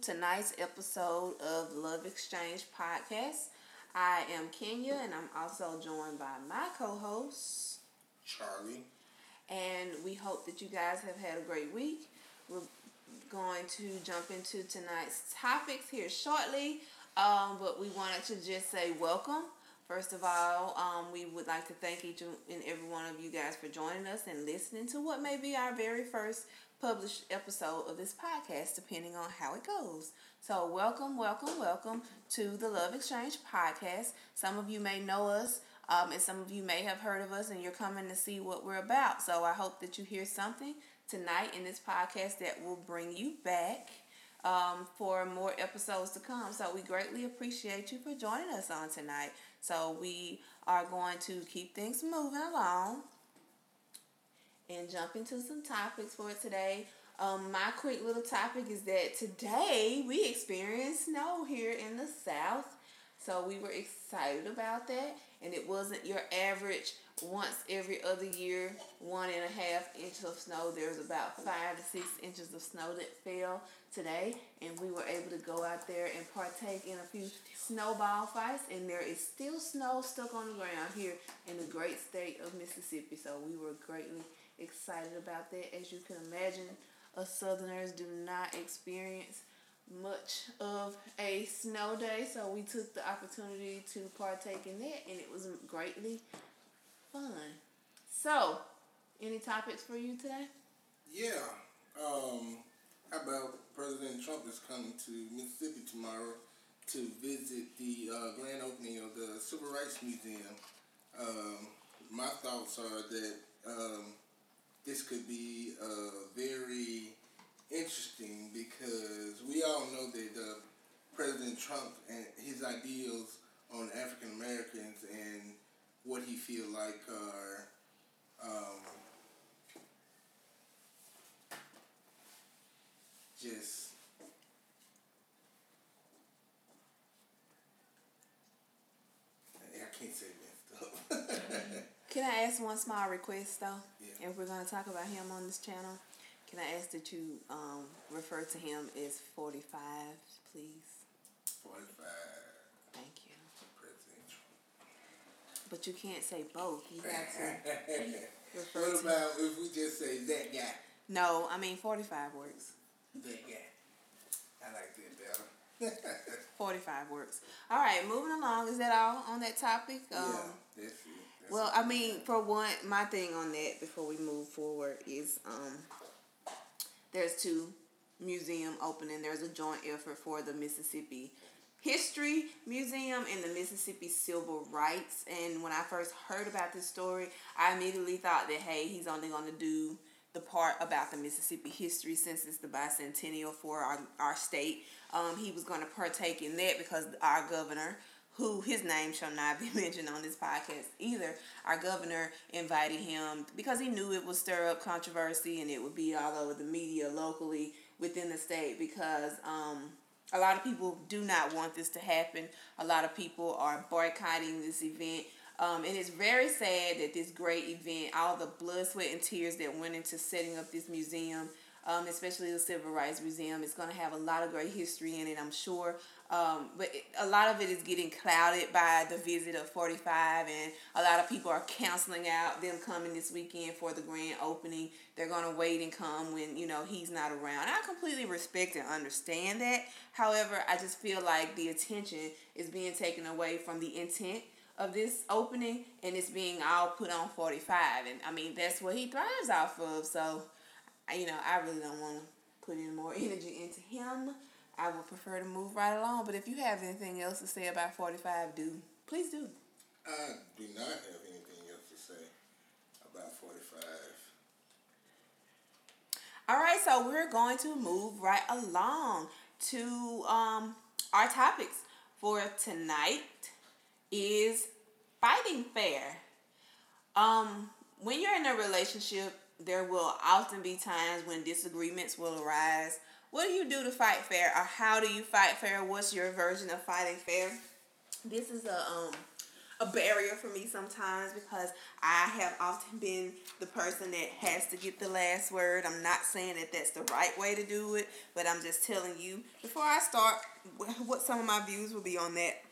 tonight's episode of Love Exchange Podcast. I am Kenya and I'm also joined by my co host, Charlie. And we hope that you guys have had a great week. We're going to jump into tonight's topics here shortly, um, but we wanted to just say welcome. First of all, um, we would like to thank each and every one of you guys for joining us and listening to what may be our very first published episode of this podcast, depending on how it goes. So, welcome, welcome, welcome to the Love Exchange podcast. Some of you may know us, um, and some of you may have heard of us, and you're coming to see what we're about. So, I hope that you hear something tonight in this podcast that will bring you back um, for more episodes to come. So, we greatly appreciate you for joining us on tonight. So, we are going to keep things moving along and jump into some topics for today. Um, my quick little topic is that today we experienced snow here in the south. So we were excited about that. And it wasn't your average once every other year, one and a half inches of snow. There's about five to six inches of snow that fell today. And we were able to go out there and partake in a few snowball fights. And there is still snow stuck on the ground here in the great state of Mississippi. So we were greatly excited about that. As you can imagine, us Southerners do not experience much of a snow day, so we took the opportunity to partake in that, and it was greatly fun. So, any topics for you today? Yeah. Um, how about President Trump is coming to Mississippi tomorrow to visit the uh, grand opening of the Civil Rights Museum? Um, my thoughts are that um, this could be uh, very interesting because we all know that uh, President Trump and his ideals on African Americans and what he feel like are um, just I can't say messed up. Can I ask one small request though? Yeah. If we're going to talk about him on this channel, can I ask that you um, refer to him as 45, please? 45. Thank you. President Trump. But you can't say both. You got to refer What to about if we just say that guy? No, I mean 45 works. That guy. I like 45 works. All right, moving along. Is that all on that topic? Um, yeah, that's it. That's Well. I mean, for one, my thing on that before we move forward is um, there's two museum opening. There's a joint effort for the Mississippi History Museum and the Mississippi Civil Rights. And when I first heard about this story, I immediately thought that hey, he's only going to do the part about the Mississippi history since it's the bicentennial for our, our state. Um, he was going to partake in that because our governor who his name shall not be mentioned on this podcast either. Our governor invited him because he knew it would stir up controversy and it would be all over the media locally within the state because um, a lot of people do not want this to happen. A lot of people are boycotting this event. Um, and it's very sad that this great event, all the blood, sweat, and tears that went into setting up this museum, um, especially the Civil Rights Museum, is going to have a lot of great history in it, I'm sure. Um, but it, a lot of it is getting clouded by the visit of 45, and a lot of people are canceling out them coming this weekend for the grand opening. They're going to wait and come when, you know, he's not around. I completely respect and understand that. However, I just feel like the attention is being taken away from the intent of this opening and it's being all put on 45 and i mean that's what he thrives off of so you know i really don't want to put any more energy into him. I would prefer to move right along but if you have anything else to say about 45 do please do. I do not have anything else to say about 45. all right so we're going to move right along to um, our topics for tonight is fighting fair um, when you're in a relationship, there will often be times when disagreements will arise. What do you do to fight fair, or how do you fight fair? What's your version of fighting fair? This is a um a barrier for me sometimes because I have often been the person that has to get the last word. I'm not saying that that's the right way to do it, but I'm just telling you before I start what some of my views will be on that.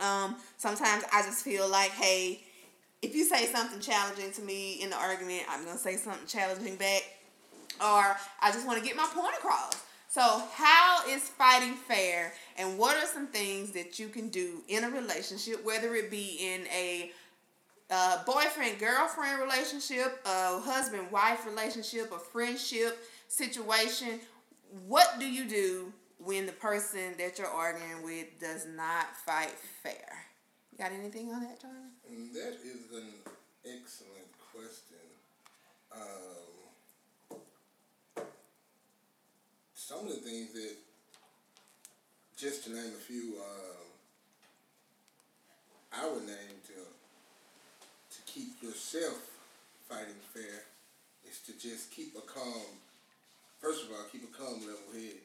Um, sometimes I just feel like, hey, if you say something challenging to me in the argument, I'm gonna say something challenging back, or I just want to get my point across. So, how is fighting fair, and what are some things that you can do in a relationship, whether it be in a uh, boyfriend girlfriend relationship, a husband wife relationship, a friendship situation? What do you do when the person that you're arguing with does not fight fair? You got anything on that, Charlie? Mm, that is an excellent question. Um, some of the things that, just to name a few, um, I would name to to keep yourself fighting fair is to just keep a calm. First of all, keep a calm level head,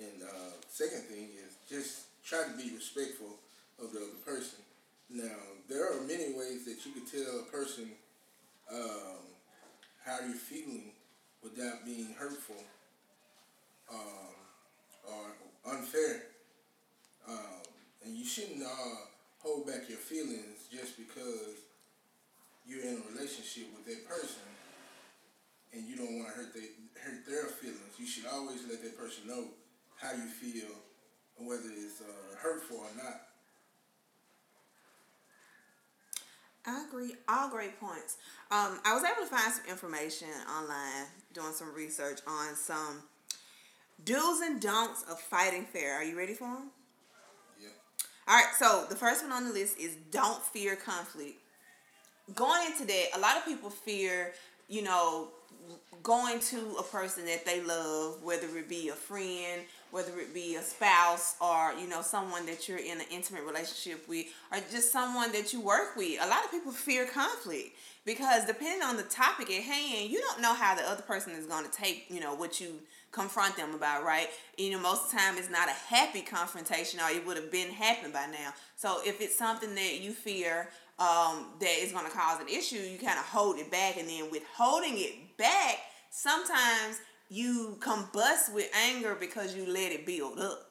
and uh, second thing is just try to be respectful of the other person. Now, there are many ways that you can tell a person um, how you're feeling without being hurtful um, or unfair. Um, and you shouldn't uh, hold back your feelings just because you're in a relationship with that person and you don't want to hurt, they, hurt their feelings. You should always let that person know how you feel, whether it's uh, hurtful or not. I agree. All great points. Um, I was able to find some information online, doing some research on some do's and don'ts of fighting fair. Are you ready for them? Yeah. All right. So the first one on the list is don't fear conflict. Going into that, a lot of people fear, you know, going to a person that they love, whether it be a friend, whether it be a spouse or you know someone that you're in an intimate relationship with or just someone that you work with a lot of people fear conflict because depending on the topic at hand you don't know how the other person is going to take you know what you confront them about right? You know most of the time it's not a happy confrontation or it would have been happened by now. So if it's something that you fear um, that is going to cause an issue you kind of hold it back and then withholding it back sometimes you combust with anger because you let it build up.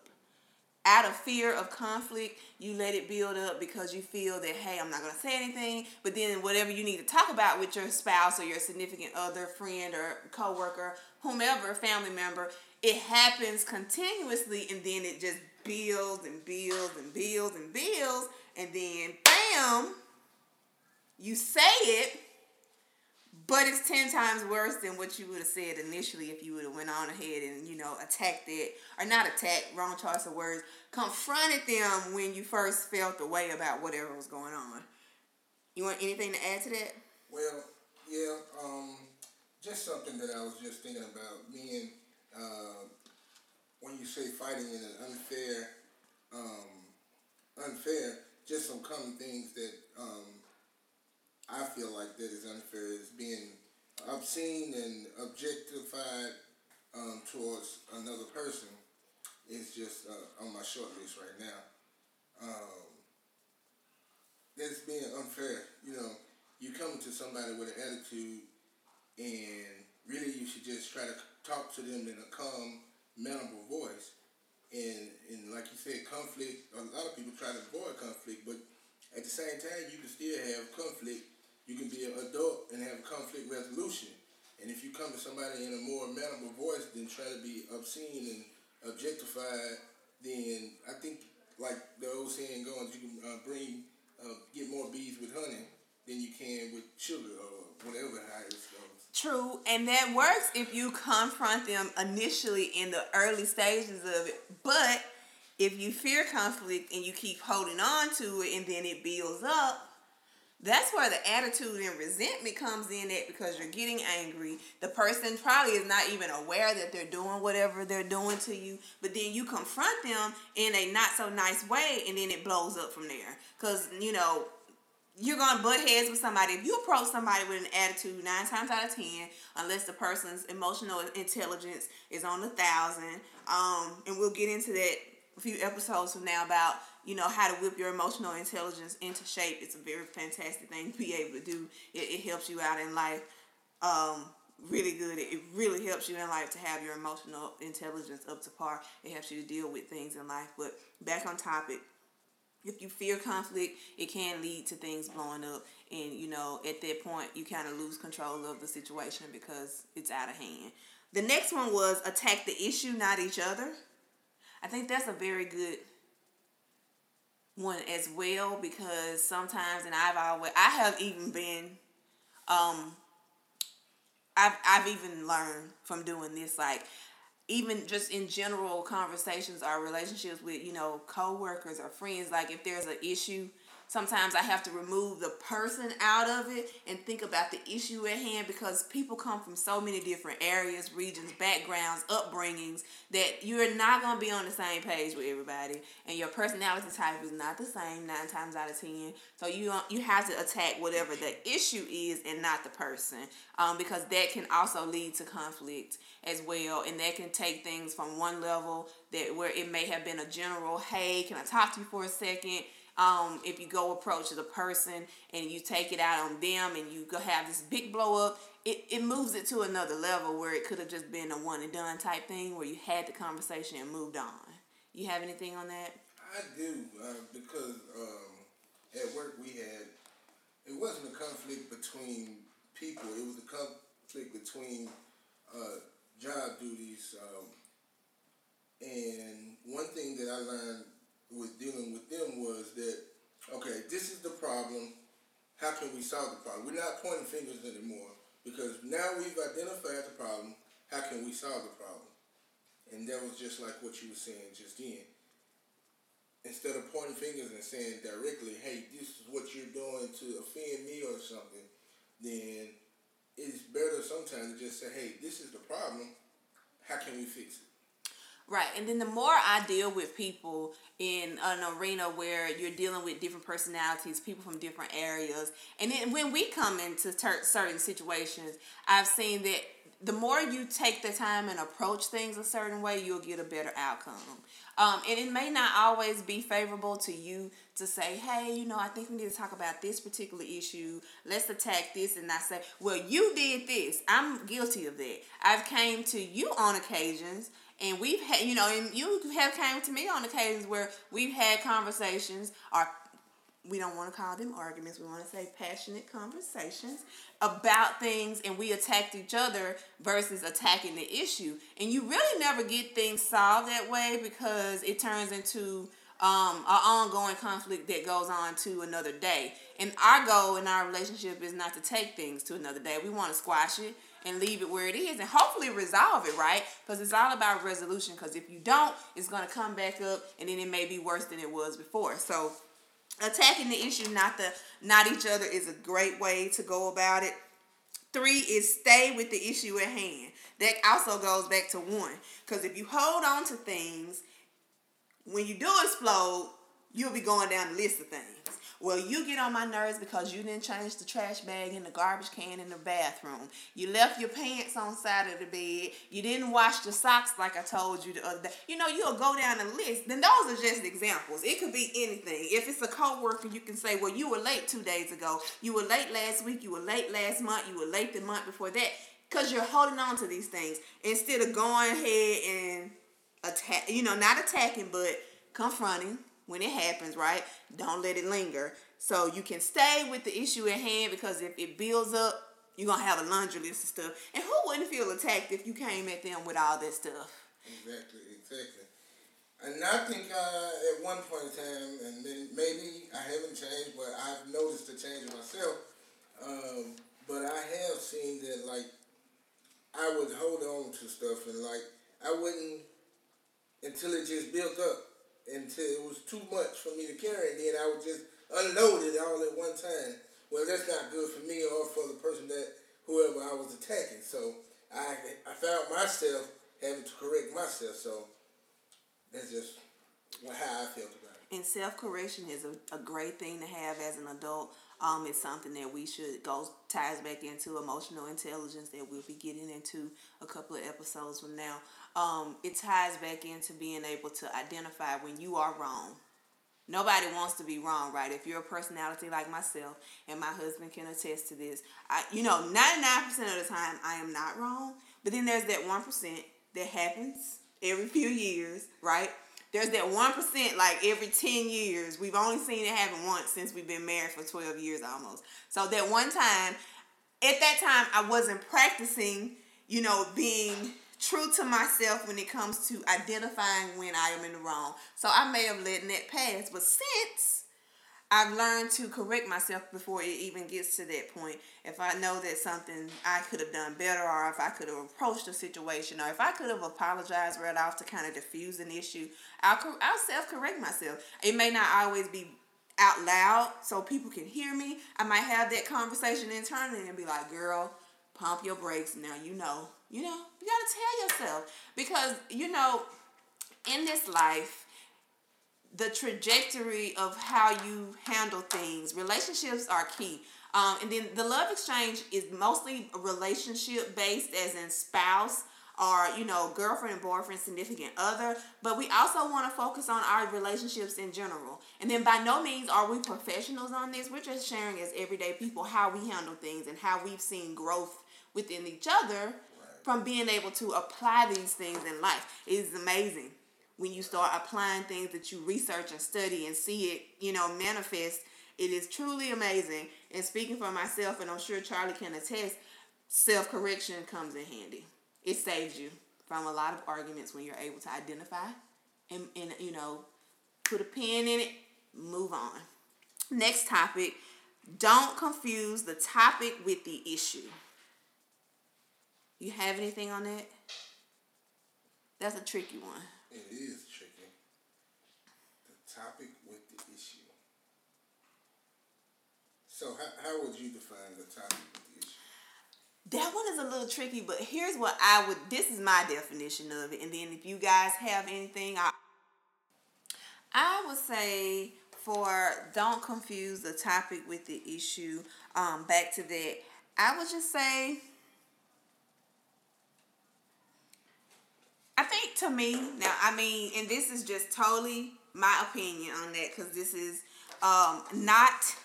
Out of fear of conflict, you let it build up because you feel that, hey, I'm not going to say anything. But then, whatever you need to talk about with your spouse or your significant other, friend, or coworker, whomever, family member, it happens continuously and then it just builds and builds and builds and builds. And then, bam, you say it but it's ten times worse than what you would have said initially if you would have went on ahead and you know attacked it or not attacked, wrong choice of words, confronted them when you first felt the way about whatever was going on. You want anything to add to that? Well, yeah, um, just something that I was just thinking about. Being uh, when you say fighting in an unfair, um, unfair, just some common things that um, I feel like that is unfair is being obscene and objectified um, towards another person is just uh, on my short list right now. Um, that's being unfair. You know, you come to somebody with an attitude, and really you should just try to talk to them in a calm, mannerable voice. And and like you said, conflict. A lot of people try to avoid conflict, but at the same time, you can still have conflict you can be an adult and have conflict resolution. And if you come to somebody in a more mannerable voice than try to be obscene and objectified, then I think, like the old saying goes, you can uh, bring, uh, get more bees with honey than you can with sugar or whatever how it goes. True, and that works if you confront them initially in the early stages of it. But if you fear conflict and you keep holding on to it and then it builds up, that's where the attitude and resentment comes in at because you're getting angry. The person probably is not even aware that they're doing whatever they're doing to you, but then you confront them in a not so nice way and then it blows up from there. Because, you know, you're gonna butt heads with somebody. If you approach somebody with an attitude, nine times out of ten, unless the person's emotional intelligence is on a thousand, um, and we'll get into that a few episodes from now about you know how to whip your emotional intelligence into shape. It's a very fantastic thing to be able to do. It, it helps you out in life. Um, really good. It really helps you in life to have your emotional intelligence up to par. It helps you to deal with things in life. But back on topic, if you fear conflict, it can lead to things blowing up. And, you know, at that point, you kind of lose control of the situation because it's out of hand. The next one was attack the issue, not each other. I think that's a very good one as well because sometimes, and I've always, I have even been, um, I've I've even learned from doing this, like even just in general conversations or relationships with you know coworkers or friends, like if there's an issue sometimes I have to remove the person out of it and think about the issue at hand because people come from so many different areas, regions, backgrounds, upbringings that you're not going to be on the same page with everybody. And your personality type is not the same 9 times out of 10. So you you have to attack whatever the issue is and not the person um, because that can also lead to conflict as well. And that can take things from one level that where it may have been a general hey can i talk to you for a second um, if you go approach the person and you take it out on them and you go have this big blow up, it, it moves it to another level where it could have just been a one and done type thing where you had the conversation and moved on. You have anything on that? I do uh, because um, at work we had it wasn't a conflict between people; it was a conflict between uh, job duties. Um, and one thing that I learned with dealing with them was that okay, this is the problem. How can we solve the problem? We're not pointing fingers anymore because now we've identified the problem. How can we solve the problem? And that was just like what you were saying just then. Instead of pointing fingers and saying directly, "Hey, this is what you're doing to offend me" or something, then it's better sometimes to just say, "Hey, this is the problem. How can we fix it?" Right. And then the more I deal with people in an arena where you're dealing with different personalities, people from different areas, and then when we come into ter- certain situations, I've seen that the more you take the time and approach things a certain way, you'll get a better outcome. Um, and it may not always be favorable to you to say, hey, you know, I think we need to talk about this particular issue. Let's attack this and not say, well, you did this. I'm guilty of that. I've came to you on occasions and we've had you know and you have came to me on occasions where we've had conversations or we don't want to call them arguments we want to say passionate conversations about things and we attacked each other versus attacking the issue. And you really never get things solved that way because it turns into um, an ongoing conflict that goes on to another day. And our goal in our relationship is not to take things to another day. We want to squash it and leave it where it is and hopefully resolve it, right? Because it's all about resolution. Because if you don't, it's going to come back up and then it may be worse than it was before. So attacking the issue, not the not each other, is a great way to go about it. Three is stay with the issue at hand. That also goes back to one. Because if you hold on to things, when you do explode, you'll be going down the list of things. Well, you get on my nerves because you didn't change the trash bag in the garbage can in the bathroom. You left your pants on side of the bed. You didn't wash the socks like I told you the other day. You know, you'll go down the list. Then those are just examples. It could be anything. If it's a coworker, you can say, "Well, you were late two days ago. You were late last week. You were late last month. You were late the month before that." Because you're holding on to these things instead of going ahead and attack. You know, not attacking, but confronting when it happens, right? Don't let it linger. So you can stay with the issue at hand because if it builds up, you're gonna have a laundry list of stuff. And who wouldn't feel attacked if you came at them with all that stuff? Exactly, exactly. And I think uh, at one point in time, and maybe I haven't changed, but I've noticed the change myself. Um, but I have seen that, like, I would hold on to stuff and, like, I wouldn't until it just built up until it was too much for me to carry, and then I would just unload it all at one time. Well, that's not good for me or for the person that whoever I was attacking. So I I found myself having to correct myself. So that's just how I felt about it. And self correction is a, a great thing to have as an adult. Um, it's something that we should go ties back into emotional intelligence that we'll be getting into a couple of episodes from now um, it ties back into being able to identify when you are wrong Nobody wants to be wrong, right? If you're a personality like myself, and my husband can attest to this, I, you know, 99% of the time I am not wrong. But then there's that 1% that happens every few years, right? There's that 1% like every 10 years. We've only seen it happen once since we've been married for 12 years almost. So that one time, at that time, I wasn't practicing, you know, being true to myself when it comes to identifying when I am in the wrong. So I may have let that pass, but since I've learned to correct myself before it even gets to that point. If I know that something I could have done better, or if I could have approached the situation, or if I could have apologized right off to kind of diffuse an issue, I'll, I'll self correct myself. It may not always be out loud so people can hear me. I might have that conversation internally and be like, girl, pump your brakes. Now you know you know, you got to tell yourself because, you know, in this life, the trajectory of how you handle things, relationships are key. Um, and then the love exchange is mostly relationship based, as in spouse or you know girlfriend and boyfriend significant other. But we also want to focus on our relationships in general. And then by no means are we professionals on this. We're just sharing as everyday people how we handle things and how we've seen growth within each other from being able to apply these things in life. It is amazing when you start applying things that you research and study and see it, you know, manifest. It is truly amazing. And speaking for myself, and I'm sure Charlie can attest, self correction comes in handy. It saves you from a lot of arguments when you're able to identify and, and you know, put a pin in it, move on. Next topic don't confuse the topic with the issue. You have anything on that? That's a tricky one. It is tricky. The topic with the issue. So how, how would you define the topic with the issue? That one is a little tricky, but here's what I would this is my definition of it. And then if you guys have anything, I I would say for don't confuse the topic with the issue. Um, back to that, I would just say I think to me now, I mean, and this is just totally my opinion on that because this is um, not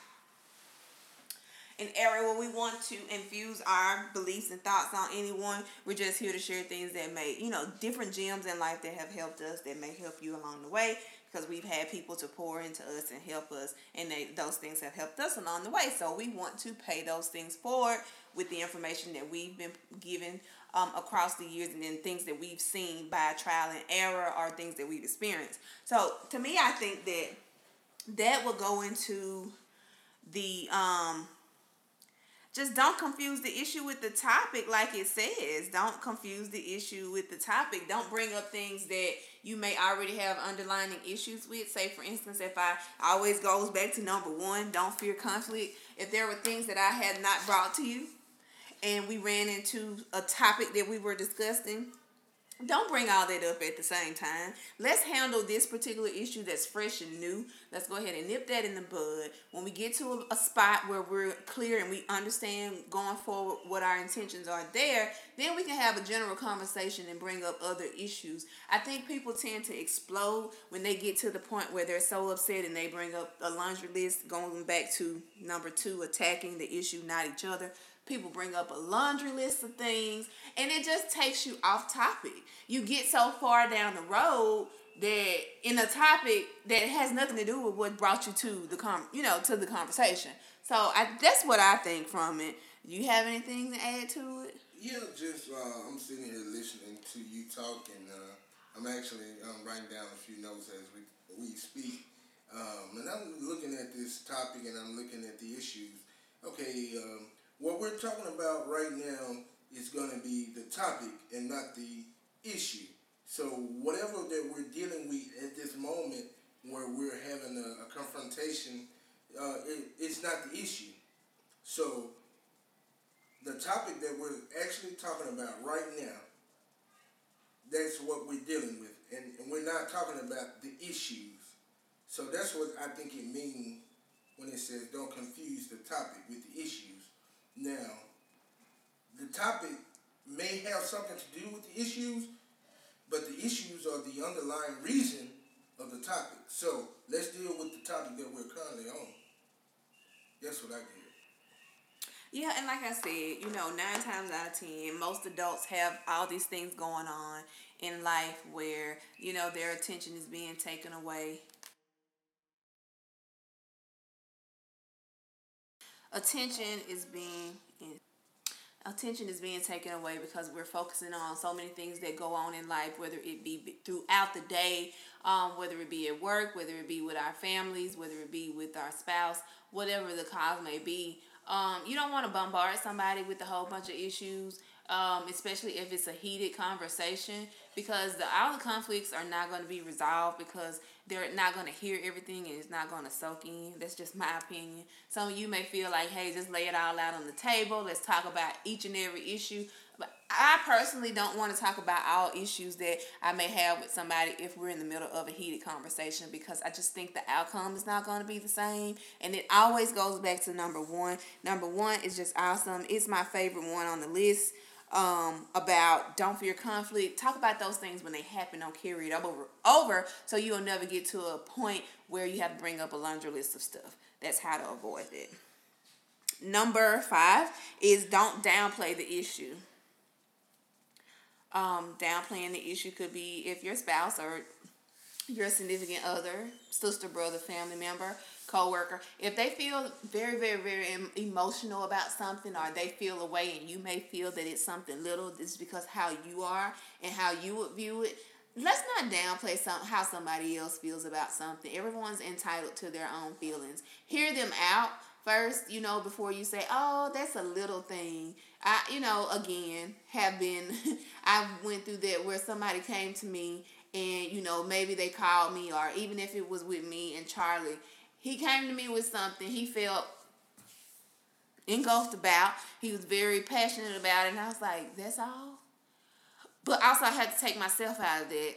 an area where we want to infuse our beliefs and thoughts on anyone. We're just here to share things that may, you know, different gems in life that have helped us, that may help you along the way. Because we've had people to pour into us and help us, and they, those things have helped us along the way. So we want to pay those things forward with the information that we've been given um, across the years and then things that we've seen by trial and error or things that we've experienced. So to me, I think that that will go into the um, just don't confuse the issue with the topic like it says. Don't confuse the issue with the topic. Don't bring up things that you may already have underlining issues with. Say, for instance, if I always goes back to number one, don't fear conflict. If there were things that I had not brought to you, and we ran into a topic that we were discussing, don't bring all that up at the same time. Let's handle this particular issue that's fresh and new. Let's go ahead and nip that in the bud. When we get to a, a, spot where we're clear and we understand going forward what our intentions are there, then we can have a general conversation and bring up other issues. I think people tend to explode when they get to the point where they're so upset and they bring up a laundry list, going back to number two, attacking the issue, not each other people bring up a laundry list of things and it just takes you off topic. You get so far down the road that in a topic that has nothing to do with what brought you to the com you know to the conversation. So I, that's what i think from it. You have anything to add to it? Yeah just uh, i'm sitting here listening to you talk and uh, i'm actually um, writing down a few notes as we, we speak. Um, and i'm looking at this topic and i'm looking at the issues. Okay um, what we're talking about right now is going to be the topic and not the issue. So whatever that we're dealing with at this moment, where we're having a, a confrontation, uh, it, it's not the issue. So the topic that we're actually talking about right now, that's what we're dealing with, and, and we're not talking about the issues. So that's what I think it means when it says don't confuse the topic with the issues. Now, the topic may have something to do with the issues, but the issues are the underlying reason of the topic. So let's deal with the topic that we're currently on. That's what I get. Yeah, and like I said, you know, nine times out of ten, most adults have all these things going on in life where, you know, their attention is being taken away. Attention is being attention is being taken away because we're focusing on so many things that go on in life, whether it be throughout the day, um, whether it be at work, whether it be with our families, whether it be with our spouse, whatever the cause may be. Um, you don't want to bombard somebody with a whole bunch of issues, um, especially if it's a heated conversation, because the all the conflicts are not going to be resolved because they're not going to hear everything and it's not going to soak in. That's just my opinion. Some of you may feel like, hey, just lay it all out on the table. Let's talk about each and every issue. But I personally don't want to talk about all issues that I may have with somebody if we're in the middle of a heated conversation because I just think the outcome is not going to be the same. And it always goes back to number one. Number one is just awesome. It's my favorite one on the list um, about don't fear conflict. Talk about those things when they happen. Don't carry it over, over so you'll never get to a point where you have to bring up a laundry list of stuff. That's how to avoid it. Number five is don't downplay the issue. Um, downplaying the issue could be if your spouse or your significant other, sister, brother, family member coworker, if they feel very, very, very emotional about something, or they feel a way, and you may feel that it's something little, this is because how you are and how you would view it. Let's not downplay some how somebody else feels about something. Everyone's entitled to their own feelings. Hear them out first, you know, before you say, "Oh, that's a little thing." I, you know, again, have been I went through that where somebody came to me and you know maybe they called me or even if it was with me and Charlie he came to me with something. He felt engulfed about. He was very passionate about it, and I was like, "That's all." But also, I had to take myself out of that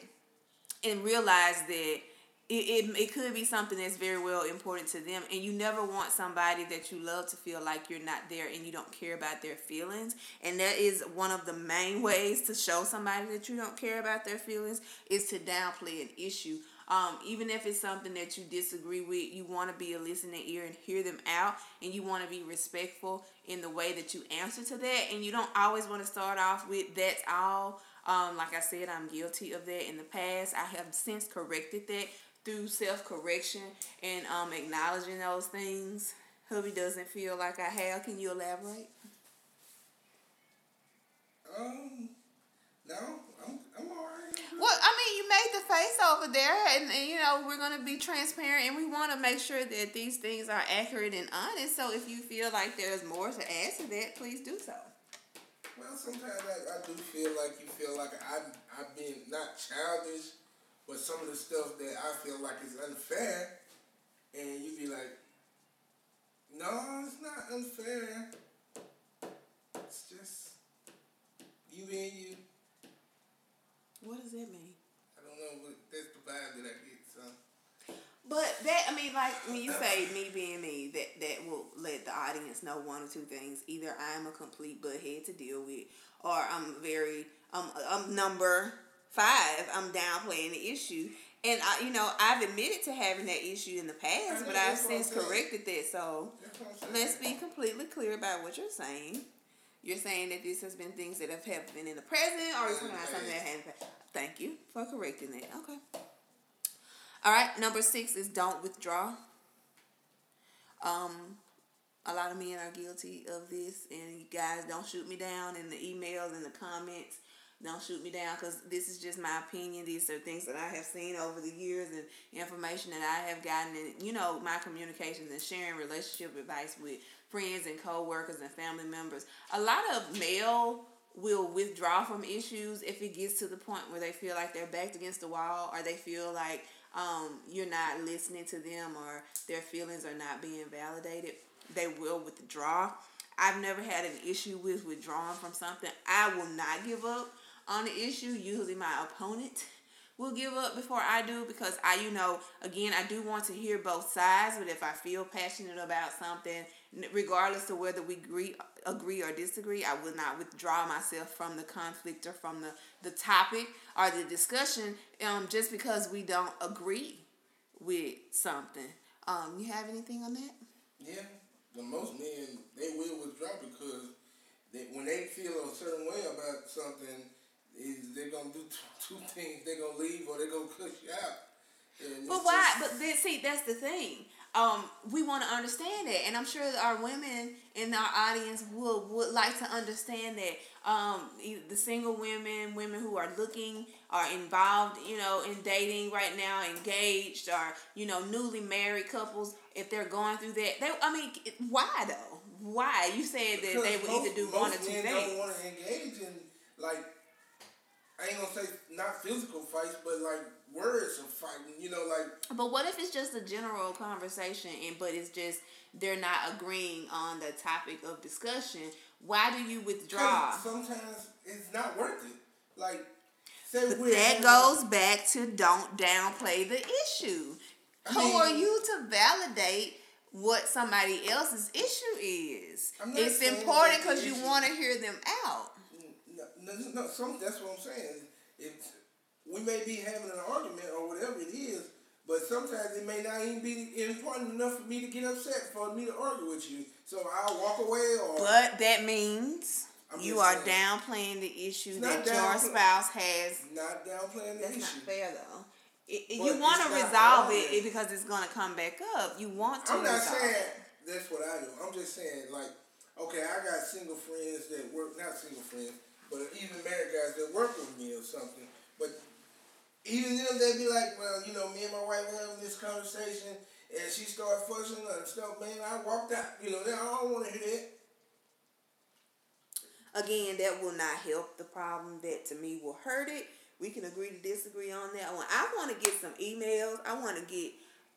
and realize that it, it, it could be something that's very well important to them. And you never want somebody that you love to feel like you're not there and you don't care about their feelings. And that is one of the main ways to show somebody that you don't care about their feelings is to downplay an issue um, even if it's something that you disagree with, you want to be a listening ear and hear them out, and you want to be respectful in the way that you answer to that. And you don't always want to start off with "that's all." Um, like I said, I'm guilty of that in the past. I have since corrected that through self correction and um, acknowledging those things. Hubby doesn't feel like I have. Can you elaborate? Um, no, I'm, I'm all right. Well, I mean, you made the face over there, and, and you know we're gonna be transparent, and we want to make sure that these things are accurate and honest. So, if you feel like there's more to add to that, please do so. Well, sometimes I, I do feel like you feel like I I've been not childish, but some of the stuff that I feel like is unfair, and you be like, no, it's not unfair. It's just you being you. What does that mean? I don't know, but that's the vibe that I get. So. But that I mean, like when you say me being me, that that will let the audience know one or two things. Either I'm a complete butthead to deal with, or I'm very um I'm number five. I'm downplaying the issue, and I you know I've admitted to having that issue in the past, but I've since corrected that. So let's be completely clear about what you're saying. You're saying that this has been things that have happened in the present, or is talking about something that happened. Thank you for correcting that. Okay. All right. Number six is don't withdraw. Um, a lot of men are guilty of this, and you guys don't shoot me down in the emails and the comments. Don't shoot me down because this is just my opinion. These are things that I have seen over the years and information that I have gotten, and you know, my communications and sharing relationship advice with friends and co-workers and family members. A lot of male will withdraw from issues if it gets to the point where they feel like they're backed against the wall or they feel like um, you're not listening to them or their feelings are not being validated. They will withdraw. I've never had an issue with withdrawing from something. I will not give up on the issue. Usually my opponent will give up before I do because I, you know, again, I do want to hear both sides, but if I feel passionate about something, regardless of whether we agree, agree or disagree, I will not withdraw myself from the conflict or from the, the topic or the discussion um, just because we don't agree with something. Um, you have anything on that? Yeah, the most men they will withdraw because they, when they feel a certain way about something, they're gonna do two, two things. They're gonna leave or they're gonna cut you out. And but why? Just, but then, see, that's the thing. Um, we want to understand that, and I'm sure our women in our audience would would like to understand that. Um, the single women, women who are looking, are involved, you know, in dating right now, engaged, or you know, newly married couples. If they're going through that, they, I mean, why though? Why you said that they would most, either do one or two things? Don't want to engage in like ain't gonna say not physical fights, but like words of fighting. You know, like. But what if it's just a general conversation, and but it's just they're not agreeing on the topic of discussion? Why do you withdraw? Sometimes it's not worth it. Like. that goes back to don't downplay the issue. I Who mean, are you to validate what somebody else's issue is? It's important because you want to hear them out. No, no, some, that's what I'm saying. If we may be having an argument or whatever it is, but sometimes it may not even be important enough for me to get upset for me to argue with you. So I'll walk away or. But that means I'm you are saying, downplaying the issue that your spouse has. Not downplaying the That's issue. That's not fair though. It, it, you want to resolve it because it's going to come back up. You want to. I'm not saying that's what I do. I'm just saying like, okay, I got single friends that work, not single friends, but even married guys that work with me or something. But even them, they'd be like, well, you know, me and my wife were having this conversation, and she started fussing and stuff. Man, I walked out. You know, I don't want to hear that. Again, that will not help the problem. That to me will hurt it. We can agree to disagree on that one. I want to get some emails. I want to get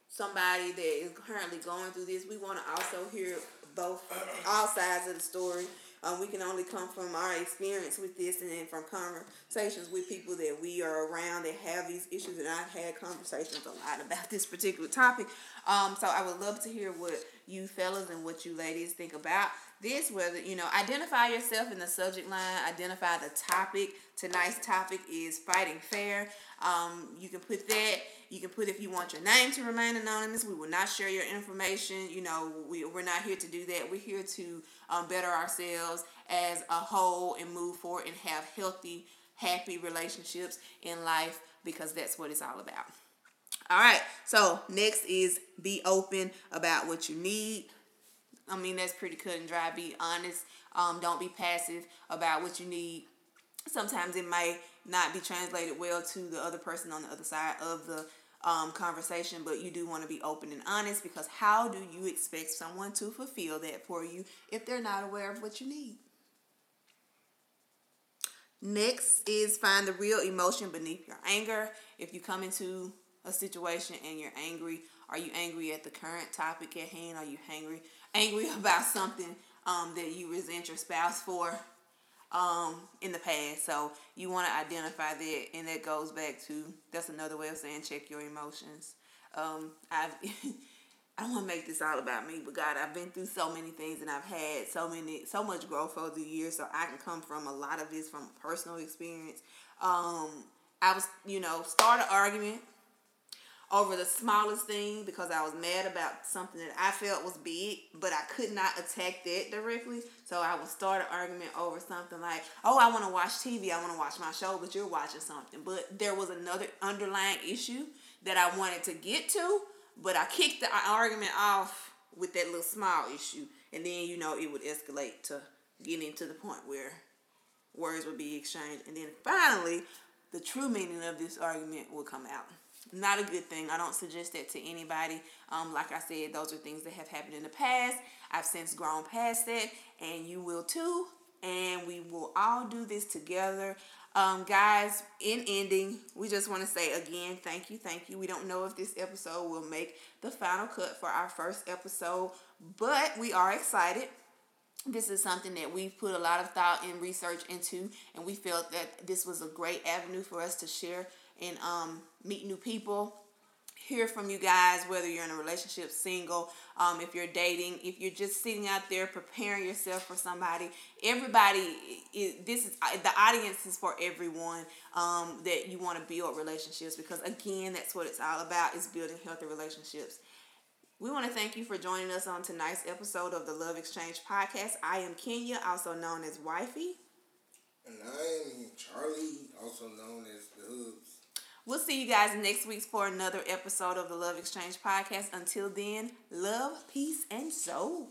somebody that is currently going through this. We want to also hear both all sides of the story. Um, we can only come from our experience with this and then from conversations with people that we are around that have these issues. And I've had conversations a lot about this particular topic. Um, so I would love to hear what you fellas and what you ladies think about this. Whether, you know, identify yourself in the subject line, identify the topic. Tonight's topic is fighting fair. Um, you can put that. You can put if you want your name to remain anonymous. We will not share your information. You know, we, we're not here to do that. We're here to um, better ourselves as a whole and move forward and have healthy, happy relationships in life because that's what it's all about. All right, so next is be open about what you need. I mean, that's pretty cut and dry. Be honest. Um, don't be passive about what you need. Sometimes it might not be translated well to the other person on the other side of the um, conversation, but you do want to be open and honest because how do you expect someone to fulfill that for you if they're not aware of what you need? Next is find the real emotion beneath your anger. If you come into a situation and you're angry, are you angry at the current topic at hand? Are you angry angry about something um, that you resent your spouse for? um, in the past. So you want to identify that, and that goes back to that's another way of saying check your emotions. Um, I've I don't want to make this all about me, but God, I've been through so many things, and I've had so many, so much growth over the years. So I can come from a lot of this from personal experience. Um, I was, you know, start an argument over the smallest thing because I was mad about something that I felt was big, but I could not attack that directly. So I would start an argument over something like, oh, I want to watch TV, I want to watch my show, but you're watching something. But there was another underlying issue that I wanted to get to, but I kicked the argument off with that little small issue. And then, you know, it would escalate to getting to the point where words would be exchanged. And then finally, the true meaning of this argument will come out not a good thing. I don't suggest that to anybody. Um, like I said, those are things that have happened in the past. I've since grown past that, and you will too. And we will all do this together. Um, guys, in ending, we just want to say again, thank you, thank you. We don't know if this episode will make the final cut for our first episode, but we are excited this is something that we've put a lot of thought and research into and we felt that this was a great avenue for us to share and um, meet new people hear from you guys whether you're in a relationship single um, if you're dating if you're just sitting out there preparing yourself for somebody everybody is, this is the audience is for everyone um, that you want to build relationships because again that's what it's all about is building healthy relationships. We want to thank you for joining us on tonight's episode of the love exchange podcast. I am kenya also known as wifey. And i am charlie also known as the hubs We'll see you guys next week for another episode of the Love Exchange podcast. Until then, love, peace, and soul.